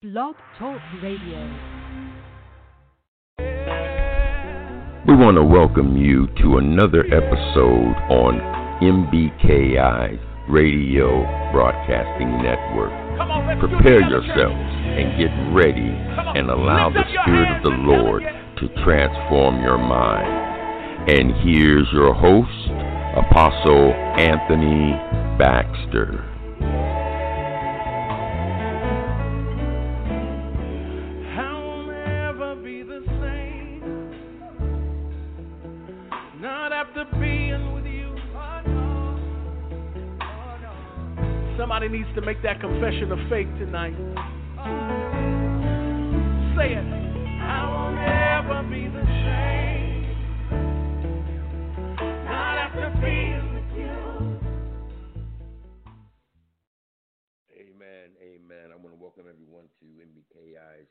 Blog Talk Radio. We want to welcome you to another episode on MBKI's Radio Broadcasting Network. Prepare yourselves and get ready and allow the Spirit of the Lord to transform your mind. And here's your host, Apostle Anthony Baxter. To make that confession of faith tonight. Say it. I will never be the same. Not after being with you. Amen. Amen. I want to welcome everyone to MBKI's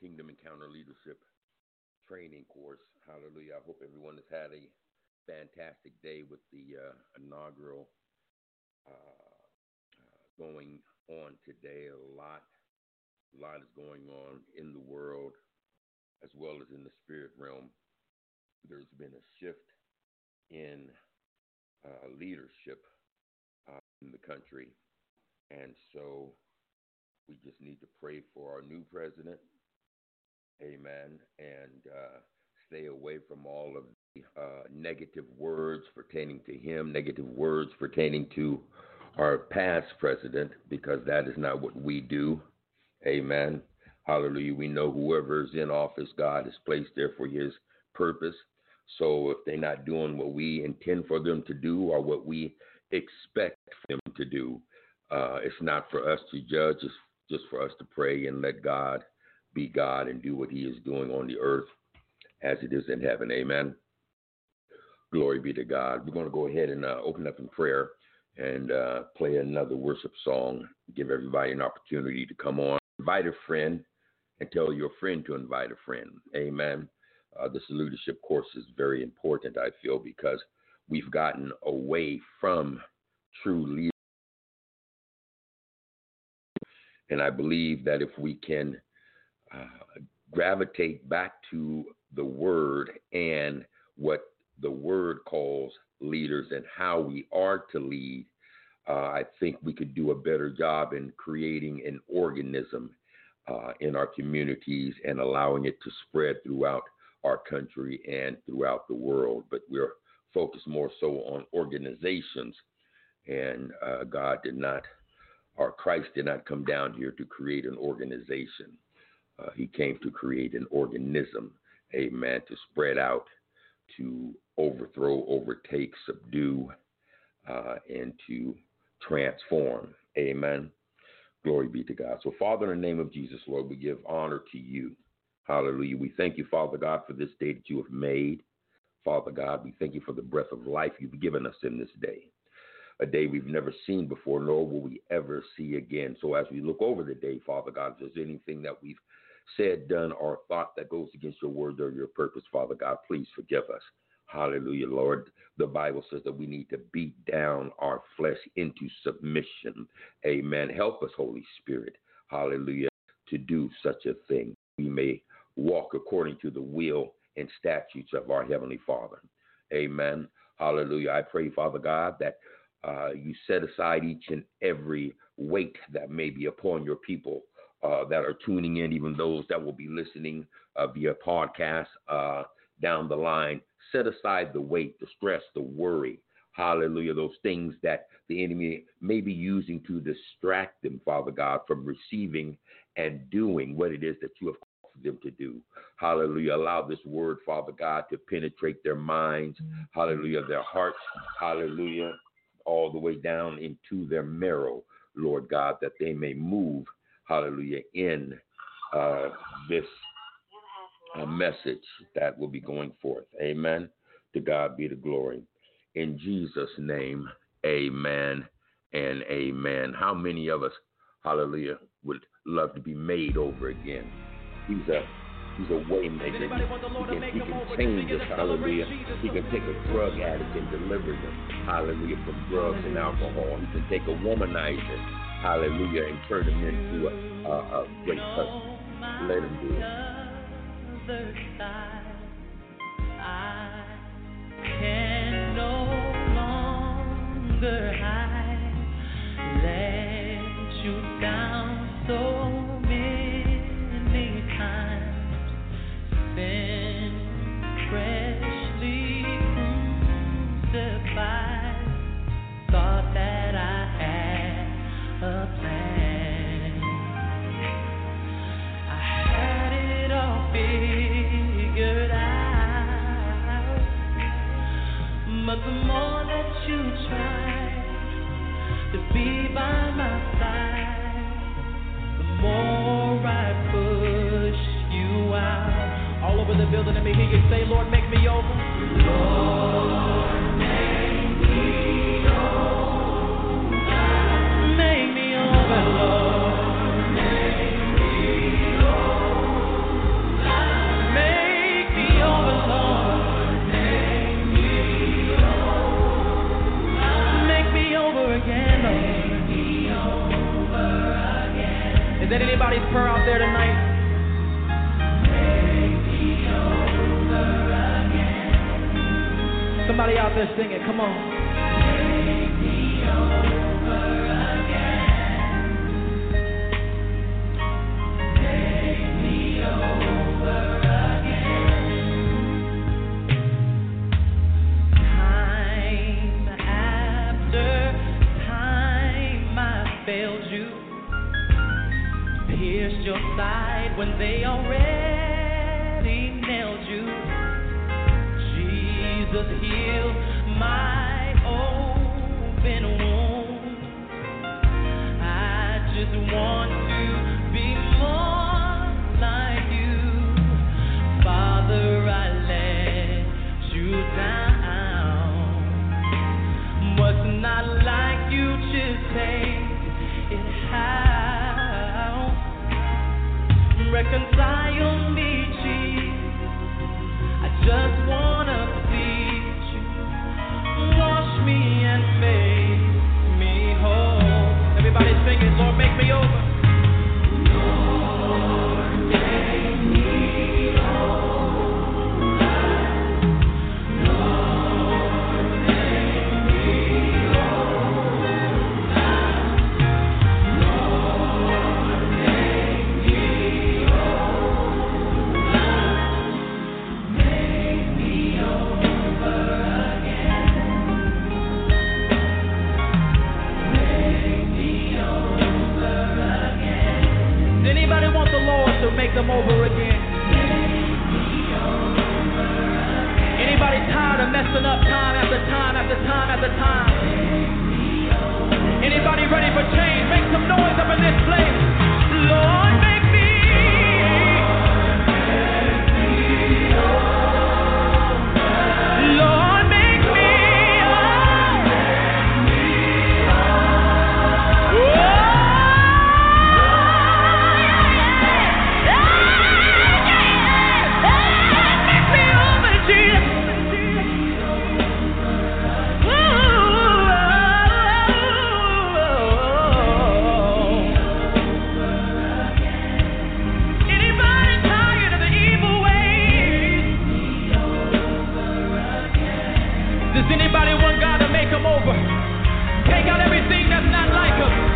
Kingdom Encounter Leadership Training Course. Hallelujah. I hope everyone has had a fantastic day with the uh, inaugural uh, going on today. A lot, a lot is going on in the world as well as in the spirit realm. There's been a shift in uh, leadership uh, in the country. And so we just need to pray for our new president. Amen. And uh, stay away from all of the uh, negative words pertaining to him, negative words pertaining to our past president, because that is not what we do. Amen. Hallelujah. We know whoever is in office, God has placed there for his purpose. So if they're not doing what we intend for them to do or what we expect them to do, uh, it's not for us to judge. It's just for us to pray and let God be God and do what He is doing on the earth as it is in heaven. Amen. Glory be to God. We're going to go ahead and uh, open up in prayer and uh, play another worship song. Give everybody an opportunity to come on. Invite a friend and tell your friend to invite a friend. Amen. Uh, this leadership course is very important, I feel, because we've gotten away from true leadership. And I believe that if we can uh, gravitate back to the word and what the word calls leaders and how we are to lead, uh, I think we could do a better job in creating an organism uh, in our communities and allowing it to spread throughout our country and throughout the world. But we're focused more so on organizations, and uh, God did not or Christ did not come down here to create an organization. Uh, he came to create an organism, amen, to spread out, to overthrow, overtake, subdue, uh, and to transform. Amen. Glory be to God. So, Father, in the name of Jesus, Lord, we give honor to you. Hallelujah. We thank you, Father God, for this day that you have made. Father God, we thank you for the breath of life you've given us in this day a day we've never seen before, nor will we ever see again. So as we look over the day, Father God, if there's anything that we've said, done, or thought that goes against your word or your purpose, Father God, please forgive us. Hallelujah, Lord. The Bible says that we need to beat down our flesh into submission. Amen. Help us, Holy Spirit. Hallelujah. To do such a thing. We may walk according to the will and statutes of our Heavenly Father. Amen. Hallelujah. I pray, Father God, that uh, you set aside each and every weight that may be upon your people uh, that are tuning in, even those that will be listening uh, via podcast uh, down the line. Set aside the weight, the stress, the worry. Hallelujah. Those things that the enemy may be using to distract them, Father God, from receiving and doing what it is that you have called them to do. Hallelujah. Allow this word, Father God, to penetrate their minds. Hallelujah. Their hearts. Hallelujah all the way down into their marrow, Lord God, that they may move, hallelujah, in uh, this uh, message that will be going forth. Amen. To God be the glory. In Jesus' name, amen and amen. How many of us, hallelujah, would love to be made over again? He's a He's a waymaker. He, he, can, he can change us. Hallelujah. He can take a drug addict and deliver them. Hallelujah. From drugs and alcohol. He can take a womanizer. Hallelujah, and turn them into a, a, a great husband. Let him do it. Over the building, let me hear you say, Lord, make me over. Lord, Is that anybody's prayer out there tonight? Somebody out there singing, come on. Your side when they already nailed you. Jesus heal my open wound. I just want I just wanna please you. Wash me and make me whole. Everybody sing it, Lord, make me over. Them over again? Anybody tired of messing up time after time after time after time? Anybody ready for change? Make some noise up in this place. Does anybody want God to make them over? Take out everything that's not like them.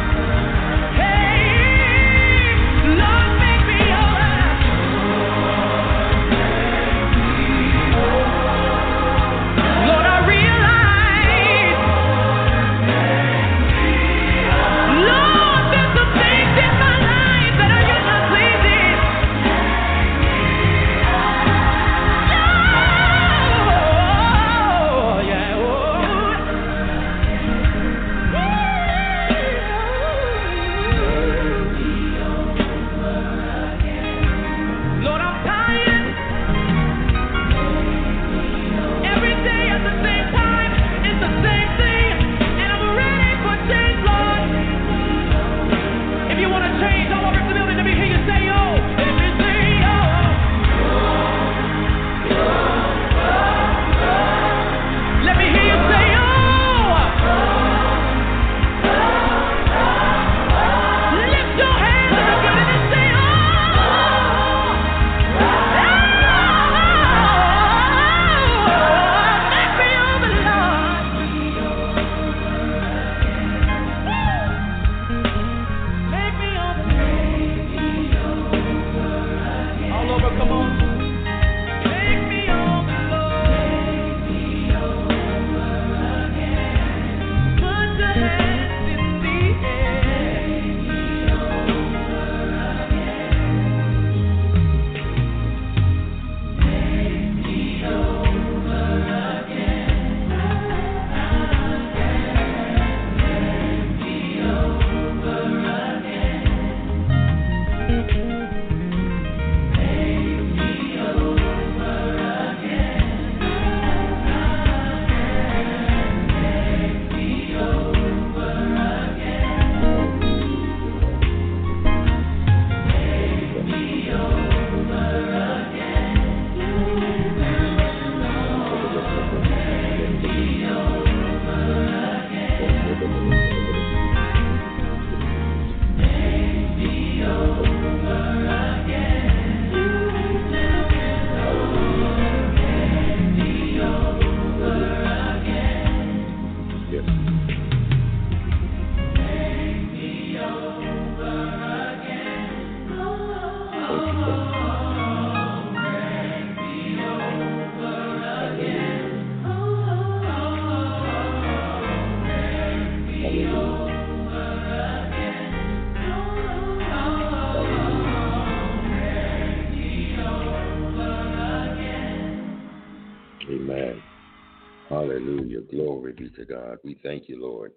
To God. We thank you, Lord.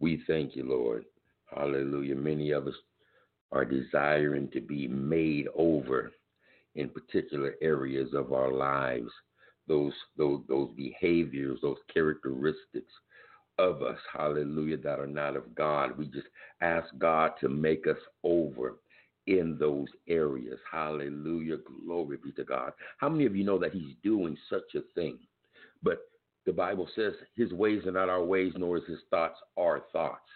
We thank you, Lord. Hallelujah. Many of us are desiring to be made over in particular areas of our lives. Those, those, those behaviors, those characteristics of us, hallelujah, that are not of God. We just ask God to make us over in those areas. Hallelujah. Glory be to God. How many of you know that He's doing such a thing? But the Bible says His ways are not our ways, nor is His thoughts our thoughts.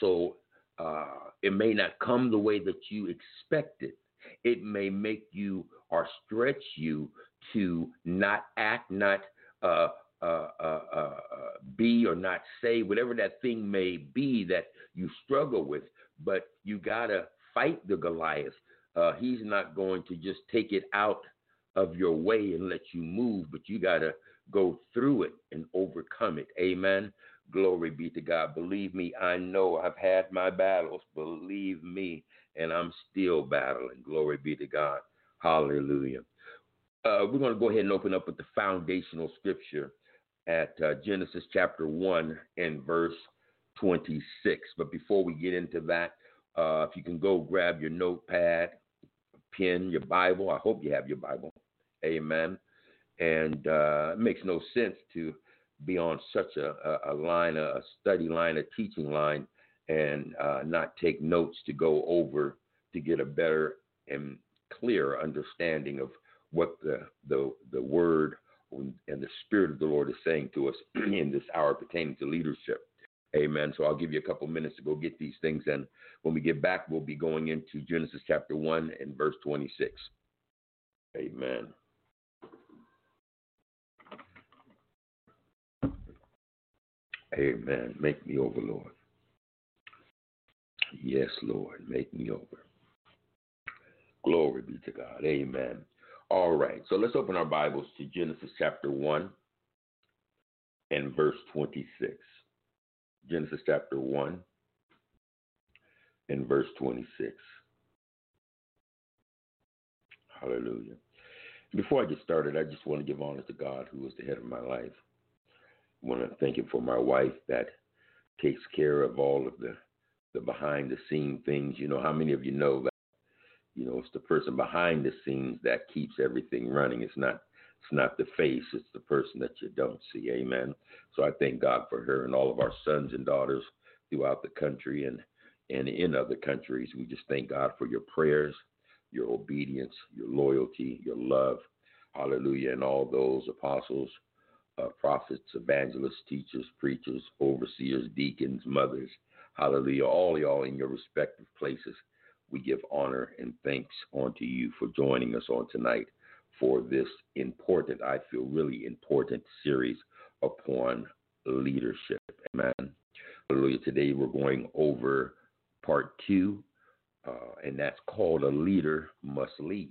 So uh, it may not come the way that you expected. It It may make you or stretch you to not act, not uh, uh, uh, uh, be or not say, whatever that thing may be that you struggle with. But you got to fight the Goliath. Uh, he's not going to just take it out of your way and let you move, but you got to go through it and overcome it. Amen. Glory be to God. Believe me, I know I've had my battles. Believe me, and I'm still battling. Glory be to God. Hallelujah. Uh, we're going to go ahead and open up with the foundational scripture at uh, Genesis chapter 1 and verse 26. But before we get into that, uh, if you can go grab your notepad, pen, your Bible. I hope you have your Bible. Amen. And uh, it makes no sense to be on such a, a, line, a study line, a teaching line, and uh, not take notes to go over to get a better and clearer understanding of what the the the word and the spirit of the Lord is saying to us in this hour pertaining to leadership. Amen. So I'll give you a couple minutes to go get these things. And when we get back, we'll be going into Genesis chapter 1 and verse 26. Amen. Amen. Make me over, Lord. Yes, Lord. Make me over. Glory be to God. Amen. All right. So let's open our Bibles to Genesis chapter 1 and verse 26. Genesis chapter 1 and verse 26. Hallelujah. Before I get started, I just want to give honor to God, who is the head of my life. Want to thank Him for my wife that takes care of all of the, the behind the scene things. You know, how many of you know that? You know, it's the person behind the scenes that keeps everything running. It's not it's not the face, it's the person that you don't see. Amen. So I thank God for her and all of our sons and daughters throughout the country and, and in other countries. We just thank God for your prayers, your obedience, your loyalty, your love. Hallelujah. And all those apostles, uh, prophets, evangelists, teachers, preachers, overseers, deacons, mothers. Hallelujah. All y'all in your respective places. We give honor and thanks unto you for joining us on tonight for this important, I feel really important series upon leadership. Amen. Hallelujah. Today we're going over part two, uh, and that's called A Leader Must Lead.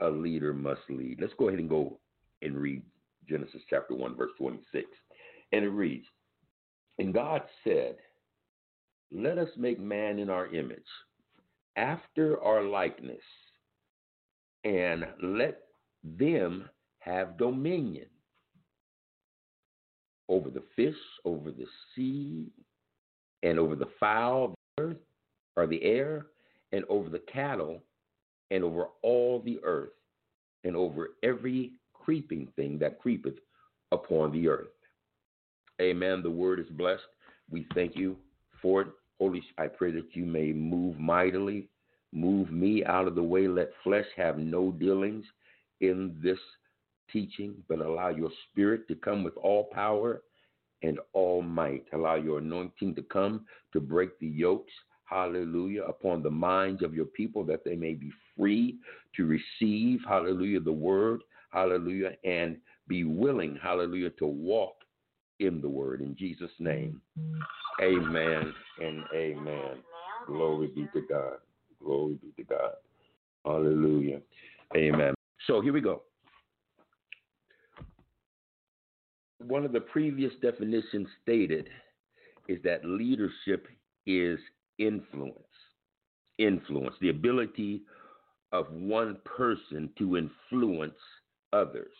A Leader Must Lead. Let's go ahead and go and read Genesis chapter 1, verse 26. And it reads And God said, Let us make man in our image, after our likeness and let them have dominion over the fish, over the sea, and over the fowl of the earth or the air, and over the cattle, and over all the earth, and over every creeping thing that creepeth upon the earth. Amen. The word is blessed. We thank you for it. Holy, I pray that you may move mightily Move me out of the way. Let flesh have no dealings in this teaching, but allow your spirit to come with all power and all might. Allow your anointing to come to break the yokes, hallelujah, upon the minds of your people that they may be free to receive, hallelujah, the word, hallelujah, and be willing, hallelujah, to walk in the word. In Jesus' name, amen and amen. Glory be to God. Glory be to God. Hallelujah. Amen. So here we go. One of the previous definitions stated is that leadership is influence. Influence, the ability of one person to influence others.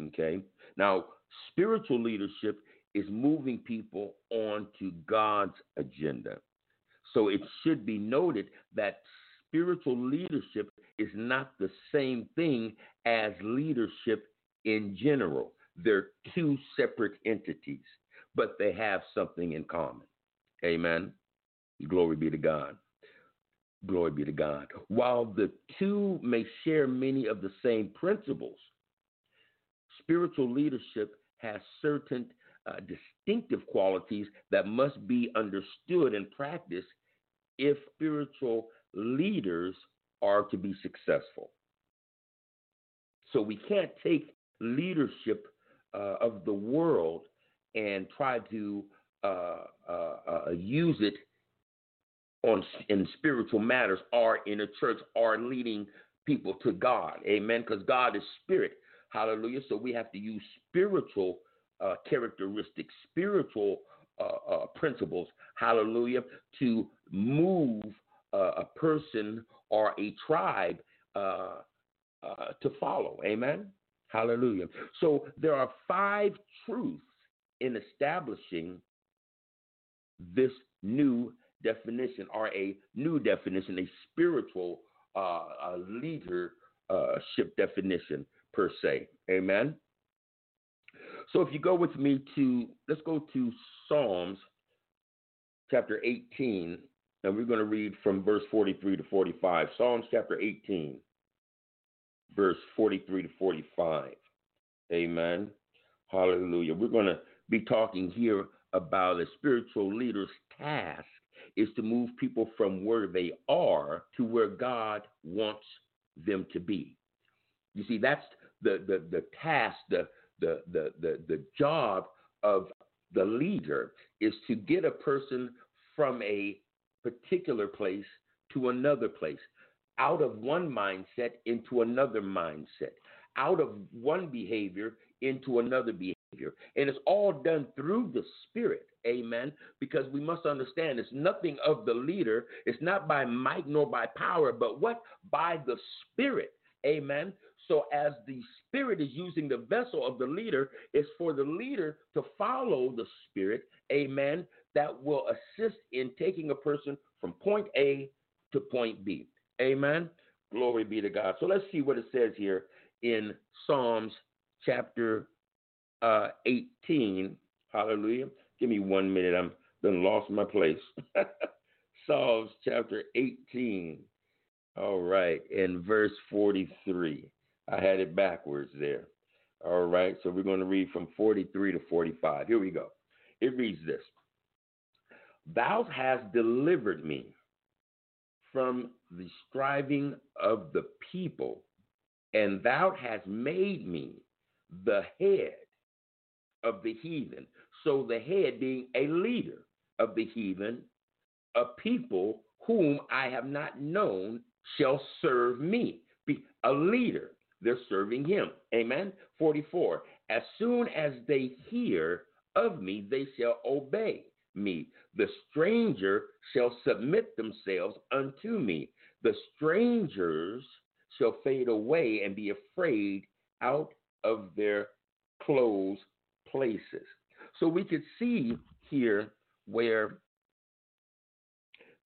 Okay? Now, Spiritual leadership is moving people on to God's agenda. So it should be noted that spiritual leadership is not the same thing as leadership in general. They're two separate entities, but they have something in common. Amen. Glory be to God. Glory be to God. While the two may share many of the same principles, spiritual leadership has certain uh, distinctive qualities that must be understood and practiced if spiritual leaders are to be successful. So we can't take leadership uh, of the world and try to uh, uh, uh use it on in spiritual matters are in a church are leading people to God. Amen. Because God is spirit. Hallelujah. So we have to use spiritual uh, characteristics, spiritual uh, uh, principles. Hallelujah. To move uh, a person or a tribe uh, uh, to follow. Amen. Hallelujah. So there are five truths in establishing this new definition or a new definition, a spiritual uh, a leadership definition per se. Amen. So if you go with me to, let's go to Psalms chapter 18, and we're going to read from verse 43 to 45. Psalms chapter 18, verse 43 to 45. Amen. Hallelujah. We're going to be talking here about a spiritual leader's task is to move people from where they are to where God wants them to be. You see, that's the the, the task, the, the the the the job of the leader is to get a person from a particular place to another place, out of one mindset into another mindset, out of one behavior into another behavior. And it's all done through the Spirit. Amen. Because we must understand it's nothing of the leader. It's not by might nor by power, but what? By the Spirit. Amen. So as the Spirit is using the vessel of the leader, it's for the leader to follow the Spirit. Amen. That will assist in taking a person from point A to point B. Amen. Glory be to God. So let's see what it says here in Psalms chapter uh, 18. Hallelujah. Give me one minute. I'm done lost my place. Psalms chapter 18. All right, in verse 43. I had it backwards there. All right, so we're going to read from 43 to 45. Here we go. It reads this Thou hast delivered me from the striving of the people, and thou hast made me the head of the heathen. So the head being a leader of the heathen, a people whom I have not known shall serve me. Be a leader. They're serving him. Amen. 44. As soon as they hear of me, they shall obey me. The stranger shall submit themselves unto me. The strangers shall fade away and be afraid out of their closed places. So we could see here where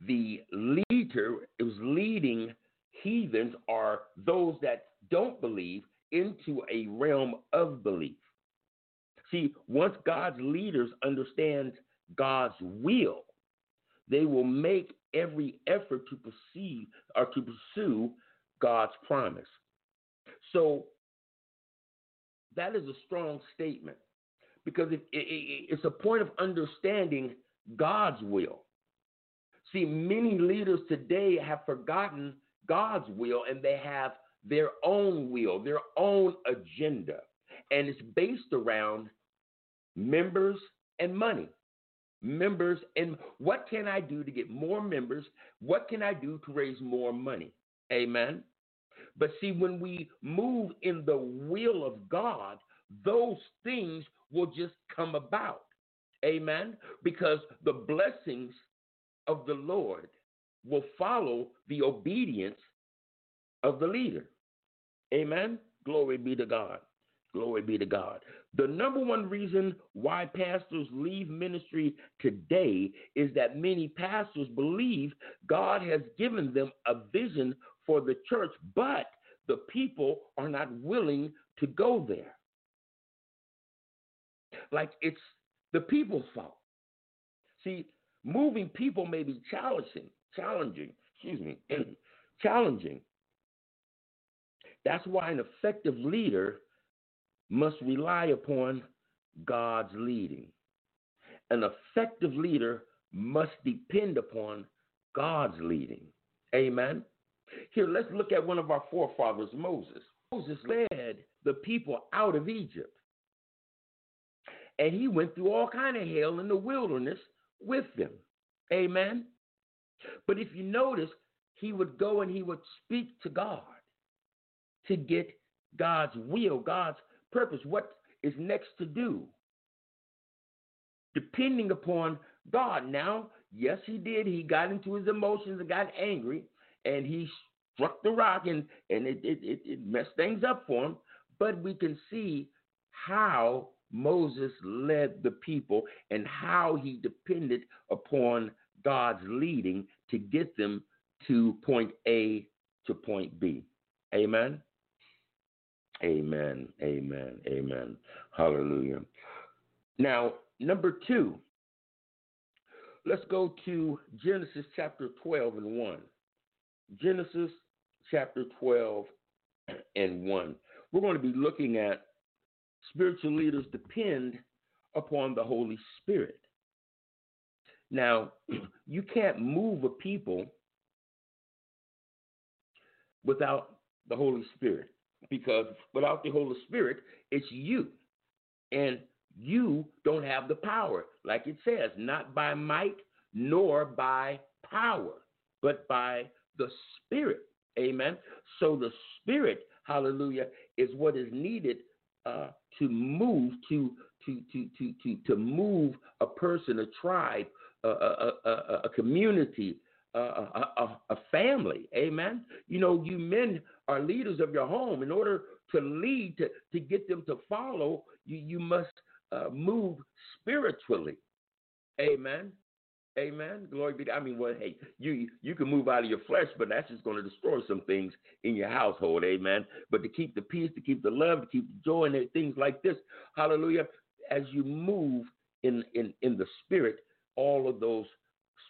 the leader is leading heathens or those that don't believe into a realm of belief. See, once God's leaders understand God's will, they will make every effort to perceive or to pursue God's promise. So that is a strong statement because it, it, it's a point of understanding God's will. See, many leaders today have forgotten God's will and they have their own will, their own agenda. And it's based around members and money. Members and what can I do to get more members? What can I do to raise more money? Amen. But see, when we move in the will of God, those things will just come about. Amen. Because the blessings of the Lord will follow the obedience of the leader. Amen. Glory be to God. Glory be to God. The number one reason why pastors leave ministry today is that many pastors believe God has given them a vision for the church, but the people are not willing to go there. Like it's the people's fault. See, moving people may be challenging, challenging, excuse me, challenging. That's why an effective leader must rely upon God's leading. An effective leader must depend upon God's leading. Amen. Here, let's look at one of our forefathers, Moses. Moses led the people out of Egypt. And he went through all kind of hell in the wilderness with them. Amen. But if you notice, he would go and he would speak to God to get God's will, God's purpose, what is next to do. Depending upon God. Now, yes, he did. He got into his emotions and got angry, and he struck the rock, and, and it, it, it, messed things up for him. But we can see how Moses led the people and how he depended upon God's leading to get them to point A to point B. Amen. Amen. Amen. Amen. Hallelujah. Now, number two, let's go to Genesis chapter 12 and 1. Genesis chapter 12 and 1. We're going to be looking at spiritual leaders depend upon the Holy Spirit. Now, you can't move a people without the Holy Spirit because without the Holy Spirit, it's you. And you don't have the power. Like it says, not by might nor by power, but by the Spirit. Amen. So the Spirit, hallelujah, is what is needed uh, to move to to to to to to move a person, a tribe, a, a, a, a community, a, a, a, family. Amen. You know, you men are leaders of your home. In order to lead, to, to get them to follow, you, you must uh, move spiritually. Amen. Amen. Glory be. To, I mean, well, hey, you you can move out of your flesh, but that's just going to destroy some things in your household. Amen. But to keep the peace, to keep the love, to keep the joy, and things like this, Hallelujah. As you move in in in the spirit, all of those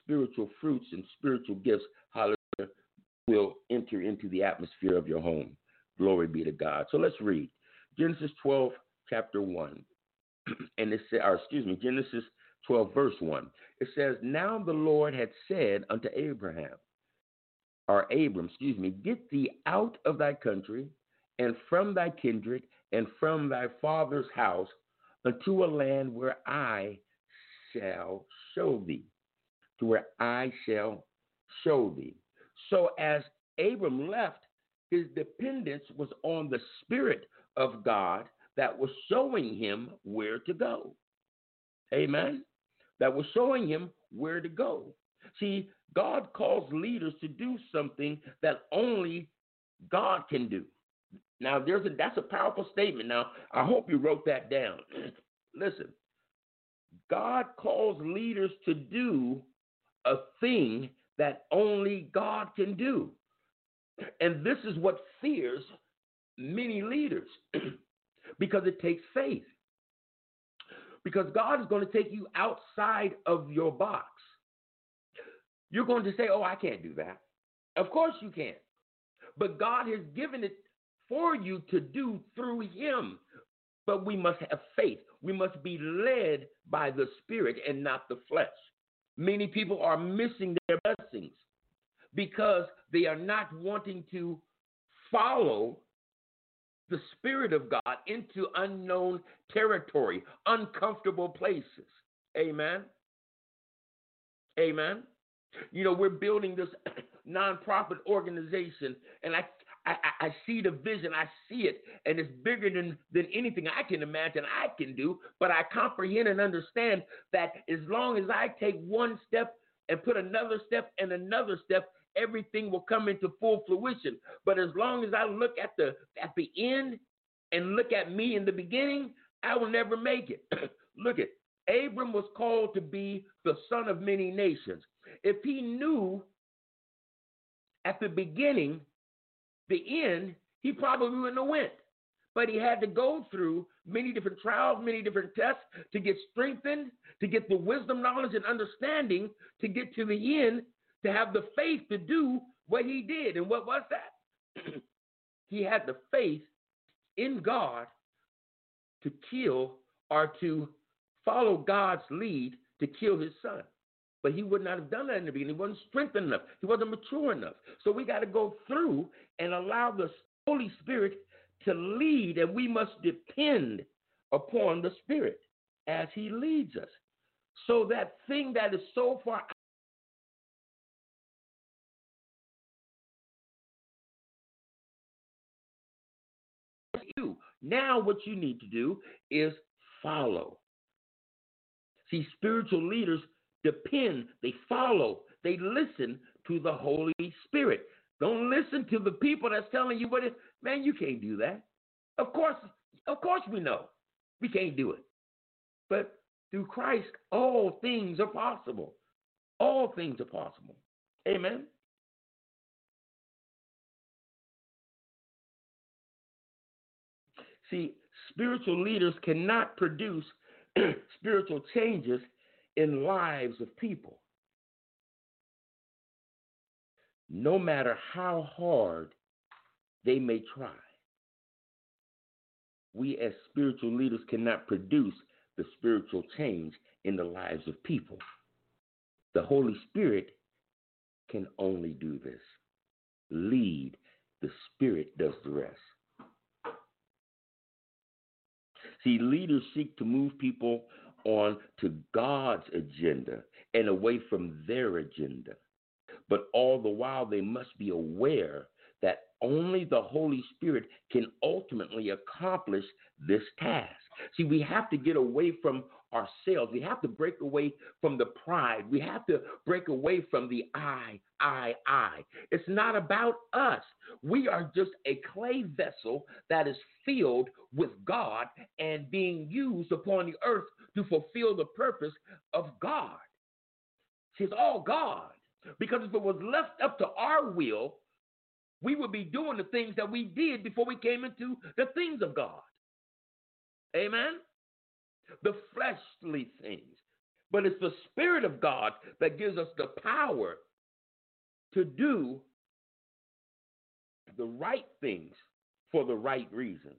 spiritual fruits and spiritual gifts, Hallelujah, will enter into the atmosphere of your home. Glory be to God. So let's read Genesis 12, chapter 1. and it says, or excuse me, Genesis 12, verse 1. It says, Now the Lord had said unto Abraham, or Abram, excuse me, get thee out of thy country and from thy kindred and from thy father's house unto a land where I shall show thee, to where I shall show thee. So as Abram left, his dependence was on the Spirit of God that was showing him where to go. Amen. That was showing him where to go. See, God calls leaders to do something that only God can do. Now, there's a that's a powerful statement. Now, I hope you wrote that down. Listen, God calls leaders to do a thing that only God can do. And this is what fears many leaders because it takes faith. Because God is going to take you outside of your box. You're going to say, Oh, I can't do that. Of course you can. But God has given it for you to do through Him. But we must have faith. We must be led by the Spirit and not the flesh. Many people are missing their blessings because they are not wanting to follow the Spirit of God into unknown territory, uncomfortable places. Amen. Amen. You know, we're building this nonprofit organization, and I, I, I see the vision, I see it, and it's bigger than, than anything I can imagine I can do. But I comprehend and understand that as long as I take one step and put another step and another step, everything will come into full fruition. But as long as I look at the at the end and look at me in the beginning, I will never make it. look at Abram was called to be the son of many nations. If he knew at the beginning the end, he probably wouldn't have went. But he had to go through many different trials, many different tests to get strengthened, to get the wisdom, knowledge, and understanding to get to the end, to have the faith to do what he did. And what was that? he had the faith in God to kill or to follow God's lead to kill his son. But he would not have done that in the beginning. He wasn't strengthened enough. He wasn't mature enough. So we got to go through and allow the Holy Spirit to lead, and we must depend upon the Spirit as He leads us. So that thing that is so far Now, what you need to do is follow. See, spiritual leaders depend, they follow, they listen to the Holy Spirit. Don't listen to the people that's telling you what it, man, you can't do that. Of course, of course we know. We can't do it. But through Christ, all things are possible. All things are possible. Amen. See, spiritual leaders cannot produce spiritual changes in lives of people. No matter how hard they may try, we as spiritual leaders cannot produce the spiritual change in the lives of people. The Holy Spirit can only do this. Lead, the Spirit does the rest. See, leaders seek to move people on to God's agenda and away from their agenda. But all the while, they must be aware that only the Holy Spirit can ultimately accomplish this task. See, we have to get away from ourselves. We have to break away from the pride. We have to break away from the I, I, I. It's not about us. We are just a clay vessel that is filled with God and being used upon the earth to fulfill the purpose of God. See, it's all God. Because if it was left up to our will, we would be doing the things that we did before we came into the things of God. Amen? The fleshly things. But it's the Spirit of God that gives us the power to do the right things for the right reasons.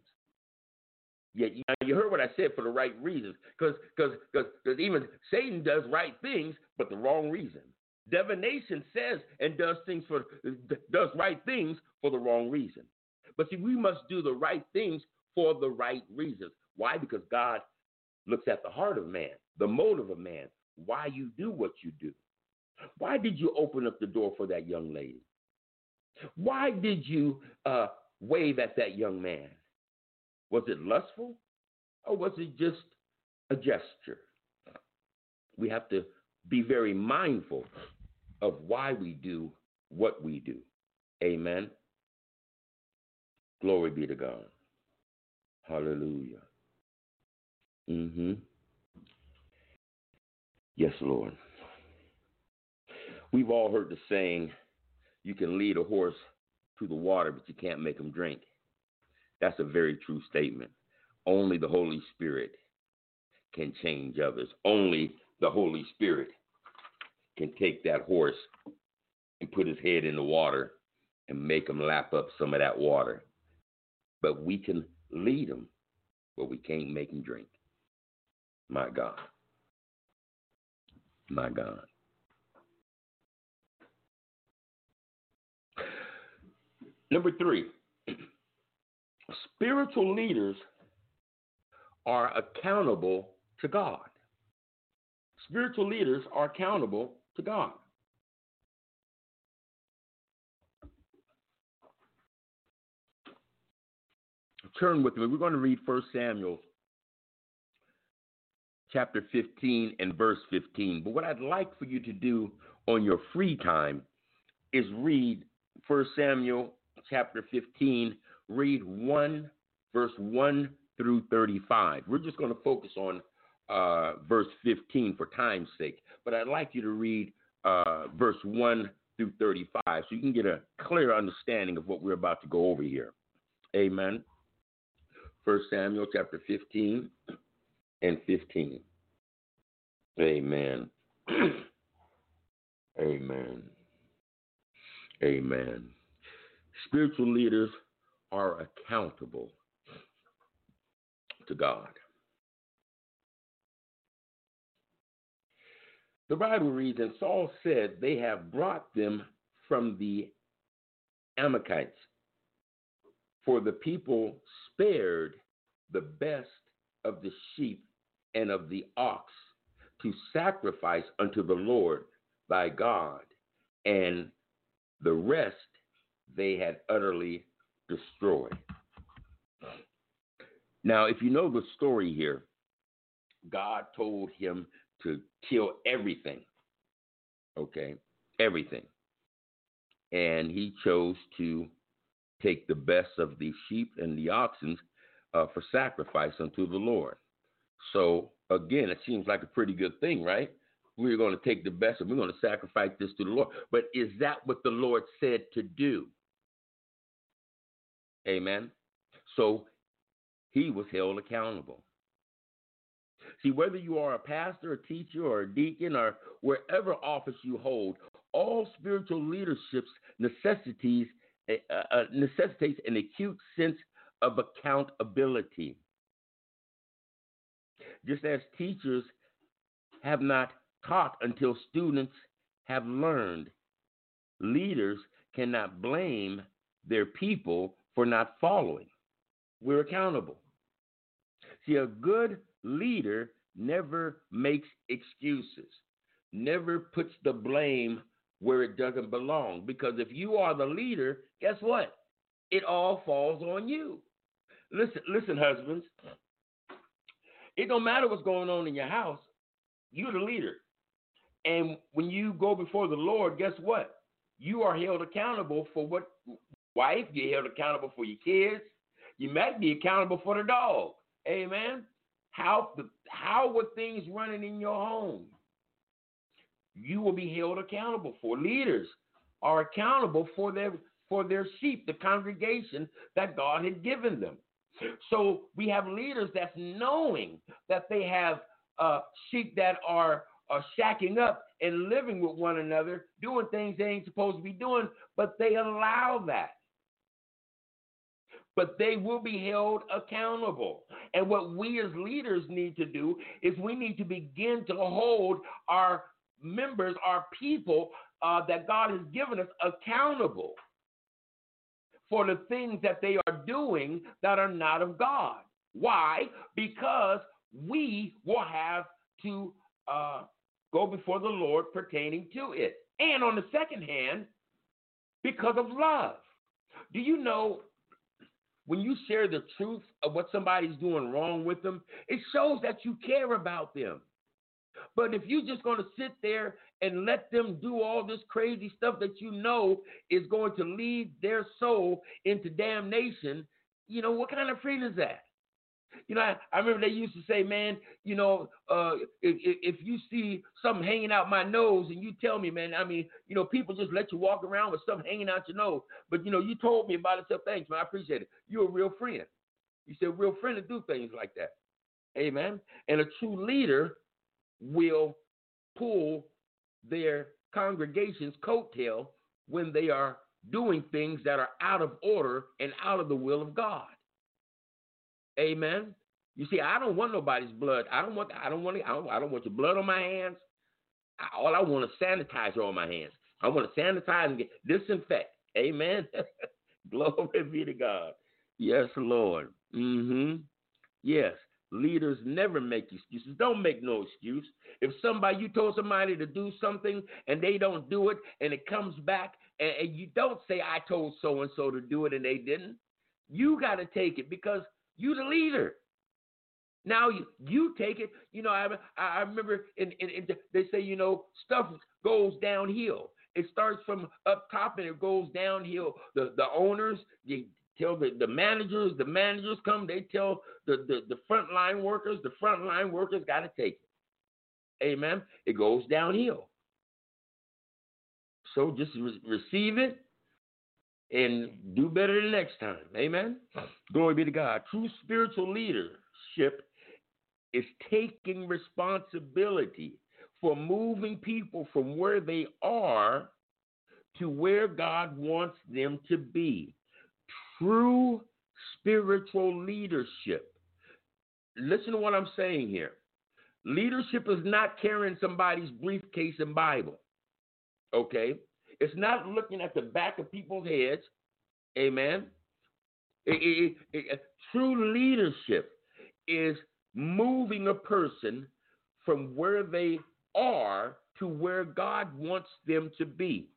Yet you, heard what I said for the right reasons, because because even Satan does right things, but the wrong reason. Divination says and does things for does right things for the wrong reason. But see, we must do the right things for the right reasons. Why? Because God looks at the heart of man, the motive of man, why you do what you do. Why did you open up the door for that young lady? Why did you uh, wave at that young man? Was it lustful or was it just a gesture? We have to be very mindful of why we do what we do. Amen. Glory be to God. Hallelujah. Mm-hmm. Yes, Lord. We've all heard the saying, you can lead a horse to the water, but you can't make him drink. That's a very true statement. Only the Holy Spirit can change others. Only the Holy Spirit can take that horse and put his head in the water and make him lap up some of that water. But we can lead him, but we can't make him drink. My God. My God. Number three, spiritual leaders are accountable to God. Spiritual leaders are accountable to God. Turn with me. We're going to read 1 Samuel chapter 15 and verse 15. But what I'd like for you to do on your free time is read 1 Samuel chapter 15, read 1 verse 1 through 35. We're just going to focus on uh, verse 15 for time's sake, but I'd like you to read uh, verse 1 through 35 so you can get a clear understanding of what we're about to go over here. Amen. First Samuel chapter 15 and 15. Amen. Amen. Amen. Spiritual leaders are accountable to God. The Bible reads, and Saul said, They have brought them from the Amalekites, for the people spared the best of the sheep and of the ox to sacrifice unto the Lord thy God, and the rest they had utterly destroyed. Now, if you know the story here, God told him to kill everything. Okay? Everything. And he chose to take the best of the sheep and the oxen uh, for sacrifice unto the Lord. So, again, it seems like a pretty good thing, right? We're going to take the best and we're going to sacrifice this to the Lord. But is that what the Lord said to do? Amen. So he was held accountable. See, whether you are a pastor, a teacher, or a deacon, or wherever office you hold, all spiritual leaderships necessities uh, uh, necessitates an acute sense of accountability. Just as teachers have not taught until students have learned, leaders cannot blame their people for not following. We're accountable. See, a good leader never makes excuses, never puts the blame where it doesn't belong. Because if you are the leader, guess what? It all falls on you. Listen, listen, husbands. It don't matter what's going on in your house. You're the leader. And when you go before the Lord, guess what? You are held accountable for what wife, you're held accountable for your kids. You might be accountable for the dog. Amen. How the how were things running in your home? You will be held accountable for. Leaders are accountable for their for their sheep, the congregation that God had given them. So we have leaders that's knowing that they have uh, sheep that are are shacking up and living with one another, doing things they ain't supposed to be doing, but they allow that but they will be held accountable. And what we as leaders need to do is we need to begin to hold our members, our people uh, that God has given us accountable for the things that they are doing that are not of God. Why? Because we will have to uh, go before the Lord pertaining to it. And on the second hand, because of love. Do you know when you share the truth of what somebody's doing wrong with them, it shows that you care about them. But if you're just going to sit there and let them do all this crazy stuff that you know is going to lead their soul into damnation, you know, what kind of friend is that? You know, I, I remember they used to say, man, you know, uh, if, if you see something hanging out my nose and you tell me, man, I mean, you know, people just let you walk around with stuff hanging out your nose. But, you know, you told me about it, so thanks, man. I appreciate it. You're a real friend. You said, real friend to do things like that. Amen. And a true leader will pull their congregation's coattail when they are doing things that are out of order and out of the will of God. Amen. You see, I don't want nobody's blood. I don't want. I don't want. I don't, I don't want your blood on my hands. I, all I want is sanitizer on my hands. I want to sanitize and get disinfect. Amen. Glory be to God. Yes, Lord. Mm-hmm. Yes. Leaders never make excuses. Don't make no excuse. If somebody you told somebody to do something and they don't do it and it comes back and, and you don't say I told so and so to do it and they didn't, you got to take it because you the leader. Now you, you take it. You know, I I remember in, in, in, they say you know stuff goes downhill. It starts from up top and it goes downhill. The the owners they tell the, the managers, the managers come, they tell the, the, the frontline workers, the frontline workers got to take it. Amen. It goes downhill. So just re- receive it and do better the next time. Amen. Glory be to God. True spiritual leadership is taking responsibility for moving people from where they are to where God wants them to be. True spiritual leadership. Listen to what I'm saying here. Leadership is not carrying somebody's briefcase and Bible. Okay? It's not looking at the back of people's heads. Amen. It, it, it, true leadership is moving a person from where they are to where God wants them to be.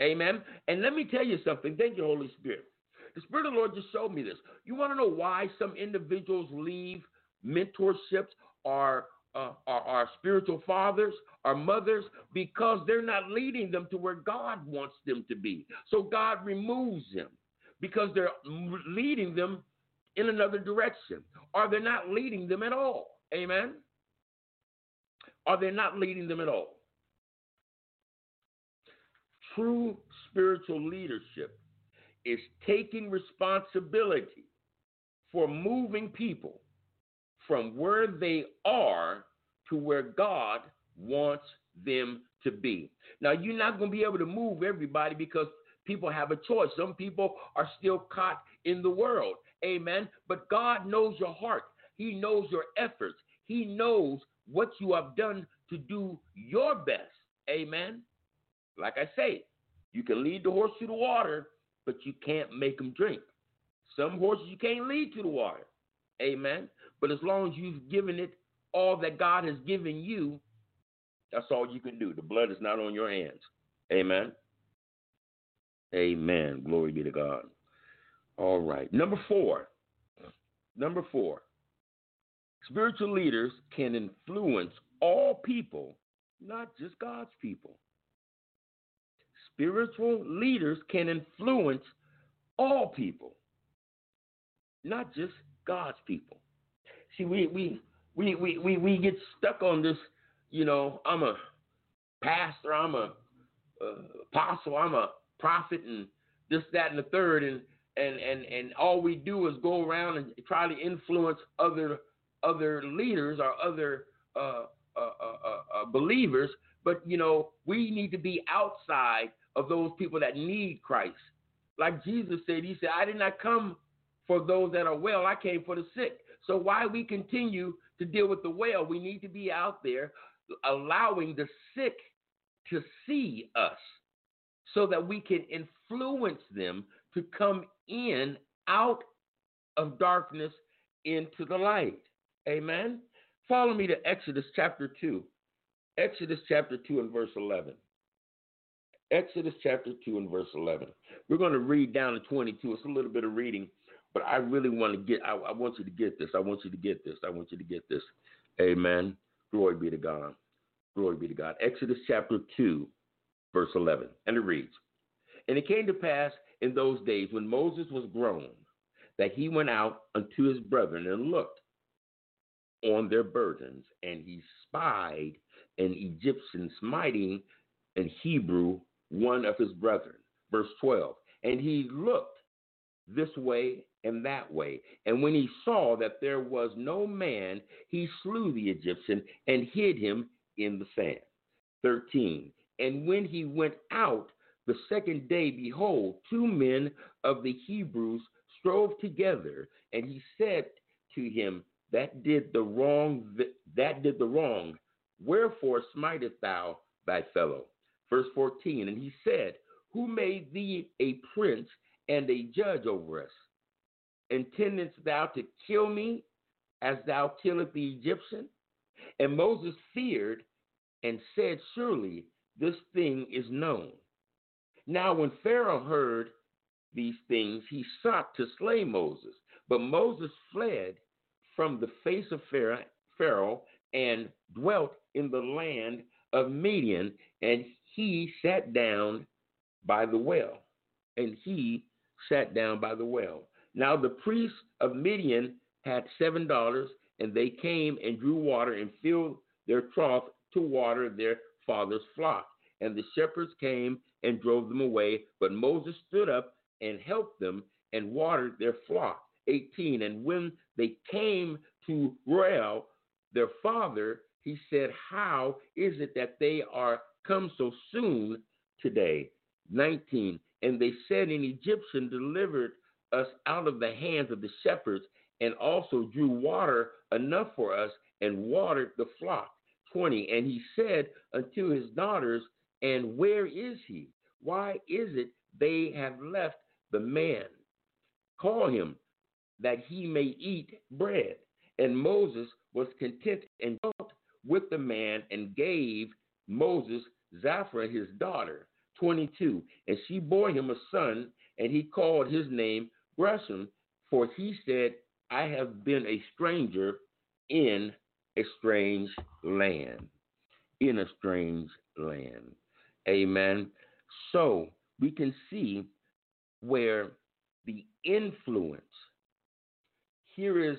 Amen. And let me tell you something. Thank you, Holy Spirit. The Spirit of the Lord just showed me this. You want to know why some individuals leave mentorships or uh, our, our spiritual fathers, our mothers, because they're not leading them to where God wants them to be. So God removes them because they're leading them in another direction, or they're not leading them at all. Amen? Are they're not leading them at all. True spiritual leadership is taking responsibility for moving people from where they are to where God wants them to be. Now, you're not going to be able to move everybody because people have a choice. Some people are still caught in the world. Amen. But God knows your heart, He knows your efforts, He knows what you have done to do your best. Amen. Like I say, you can lead the horse to the water, but you can't make him drink. Some horses you can't lead to the water. Amen. But as long as you've given it all that God has given you, that's all you can do. The blood is not on your hands. Amen. Amen. Glory be to God. All right. Number four. Number four. Spiritual leaders can influence all people, not just God's people. Spiritual leaders can influence all people, not just God's people. See, we we we we we, get stuck on this. You know, I'm a pastor, I'm a uh, apostle, I'm a prophet, and this, that, and the third, and and and and all we do is go around and try to influence other other leaders or other uh, uh, uh, uh, uh believers. But you know, we need to be outside of those people that need Christ. Like Jesus said, He said, "I did not come for those that are well; I came for the sick." So why we continue to deal with the well, we need to be out there allowing the sick to see us so that we can influence them to come in out of darkness into the light. Amen. Follow me to Exodus chapter 2. Exodus chapter 2 and verse 11. Exodus chapter 2 and verse 11. We're going to read down to 22. It's a little bit of reading but I really want to get, I, I want you to get this. I want you to get this. I want you to get this. Amen. Glory be to God. Glory be to God. Exodus chapter 2, verse 11. And it reads And it came to pass in those days when Moses was grown that he went out unto his brethren and looked on their burdens, and he spied an Egyptian smiting an Hebrew, one of his brethren. Verse 12. And he looked this way and that way. And when he saw that there was no man, he slew the Egyptian and hid him in the sand. 13. And when he went out the second day, behold, two men of the Hebrews strove together, and he said to him, That did the wrong, that did the wrong. Wherefore smitest thou thy fellow? Verse 14. And he said, Who made thee a prince and a judge over us? Intendest thou to kill me as thou killest the Egyptian? And Moses feared and said, Surely this thing is known. Now, when Pharaoh heard these things, he sought to slay Moses. But Moses fled from the face of Pharaoh and dwelt in the land of Midian, and he sat down by the well. And he sat down by the well. Now the priests of Midian had seven daughters, and they came and drew water and filled their trough to water their father's flock. And the shepherds came and drove them away, but Moses stood up and helped them and watered their flock. 18. And when they came to Reuel, their father, he said, How is it that they are come so soon today? 19. And they said, An Egyptian delivered us out of the hands of the shepherds and also drew water enough for us and watered the flock. 20. And he said unto his daughters, And where is he? Why is it they have left the man? Call him that he may eat bread. And Moses was content and dwelt with the man and gave Moses Zipporah his daughter. 22. And she bore him a son, and he called his name Gershom, for he said, I have been a stranger in a strange land. In a strange land. Amen. So we can see where the influence here is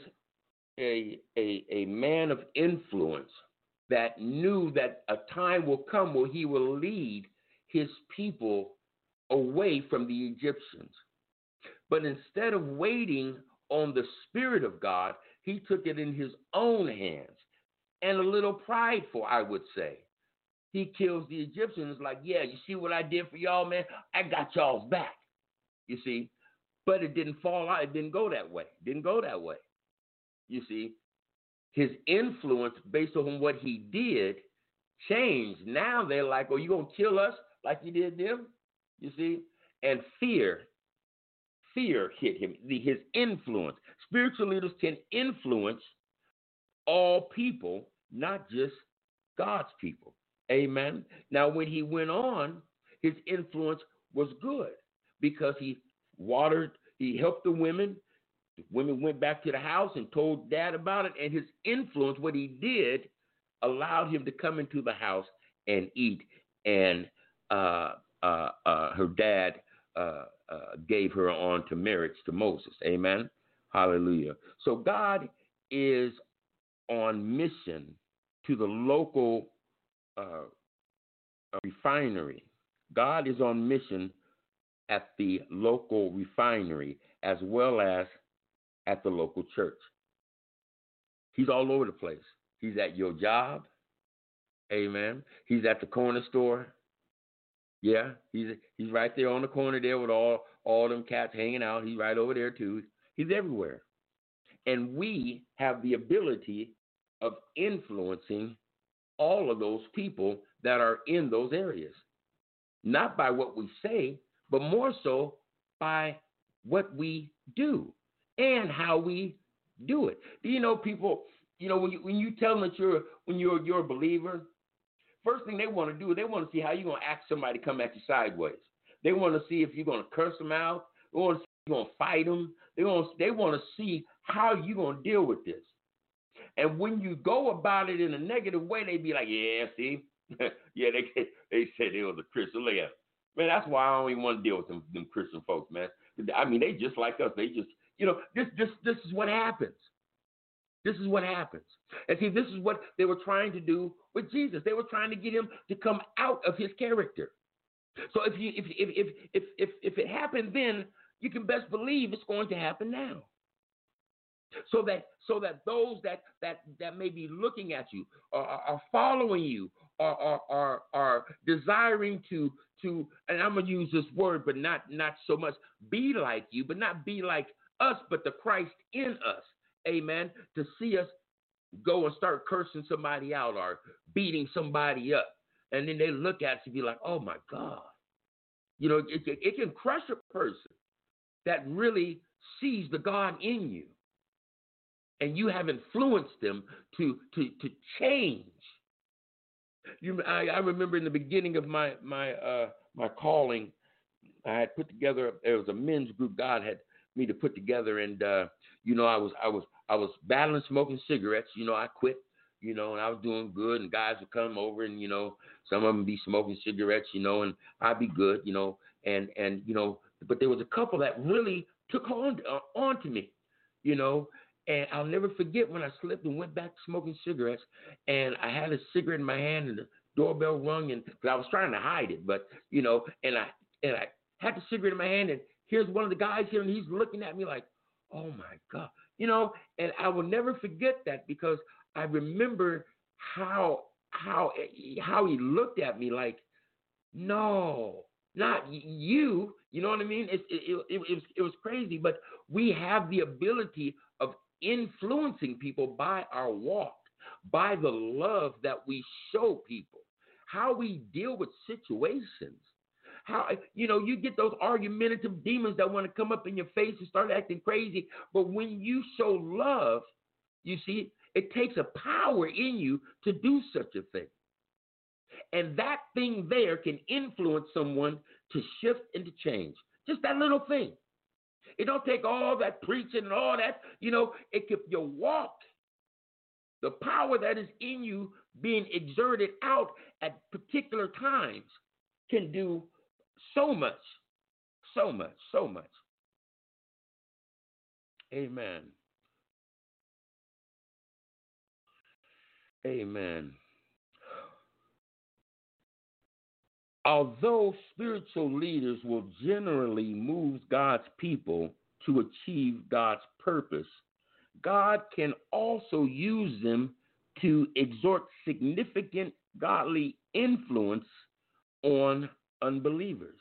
a, a, a man of influence that knew that a time will come where he will lead his people away from the Egyptians. But instead of waiting on the Spirit of God, he took it in his own hands and a little prideful, I would say. He kills the Egyptians like, yeah, you see what I did for y'all, man? I got y'all's back. You see? But it didn't fall out. It didn't go that way. It didn't go that way. You see? His influence based on what he did changed. Now they're like, oh, you going to kill us like you did them? You see? And fear, fear hit him. The, his influence. Spiritual leaders can influence all people, not just God's people. Amen. Now, when he went on, his influence was good because he watered, he helped the women. The women went back to the house and told dad about it, and his influence, what he did, allowed him to come into the house and eat. And uh, uh, uh, her dad uh, uh, gave her on to marriage to Moses. Amen. Hallelujah. So God is on mission to the local uh, refinery. God is on mission at the local refinery as well as at the local church. He's all over the place. He's at your job. Amen. He's at the corner store. Yeah, he's he's right there on the corner there with all all them cats hanging out. He's right over there too. He's everywhere. And we have the ability of influencing all of those people that are in those areas. Not by what we say, but more so by what we do and how we do it. Do you know people? You know when you when you tell them that you're when you're you're a believer, first thing they want to do is they want to see how you're gonna ask somebody to come at you sideways. They want to see if you're gonna curse them out. They want to see if you're gonna fight them. They want they want to see how you're gonna deal with this. And when you go about it in a negative way, they be like, yeah, see, yeah, they they said they was a Christian. Look at Man, that's why I don't even want to deal with them, them Christian folks, man. I mean, they just like us. They just, you know, this, this, this is what happens. This is what happens. And see, this is what they were trying to do with Jesus. They were trying to get him to come out of his character. So if you, if, if, if, if, if, if it happened then, you can best believe it's going to happen now. So that, so that those that, that, that may be looking at you are, are following you are, are, are, are desiring to to and I'm gonna use this word, but not not so much be like you, but not be like us, but the Christ in us. Amen. To see us go and start cursing somebody out or beating somebody up. And then they look at you and be like, oh my God. You know, it, it, it can crush a person that really sees the God in you. And you have influenced them to to to change you, I, I remember in the beginning of my my uh, my calling, I had put together. It was a men's group God had me to put together, and uh, you know, I was I was I was battling smoking cigarettes. You know, I quit. You know, and I was doing good, and guys would come over, and you know, some of them be smoking cigarettes. You know, and I'd be good. You know, and and you know, but there was a couple that really took on uh, on to me, you know. And I'll never forget when I slipped and went back to smoking cigarettes, and I had a cigarette in my hand, and the doorbell rung, and cause I was trying to hide it, but you know, and I and I had the cigarette in my hand, and here's one of the guys here, and he's looking at me like, oh my god, you know, and I will never forget that because I remember how how how he looked at me like, no, not you. You know what I mean? It, it, it, it, was, it was crazy, but we have the ability of influencing people by our walk, by the love that we show people, how we deal with situations. How you know you get those argumentative demons that want to come up in your face and start acting crazy, but when you show love, you see it takes a power in you to do such a thing. And that thing there can influence someone to shift and to change. Just that little thing. It don't take all that preaching and all that. You know, it can your walk, the power that is in you being exerted out at particular times can do so much, so much, so much. Amen. Amen. Although spiritual leaders will generally move God's people to achieve God's purpose, God can also use them to exert significant godly influence on unbelievers.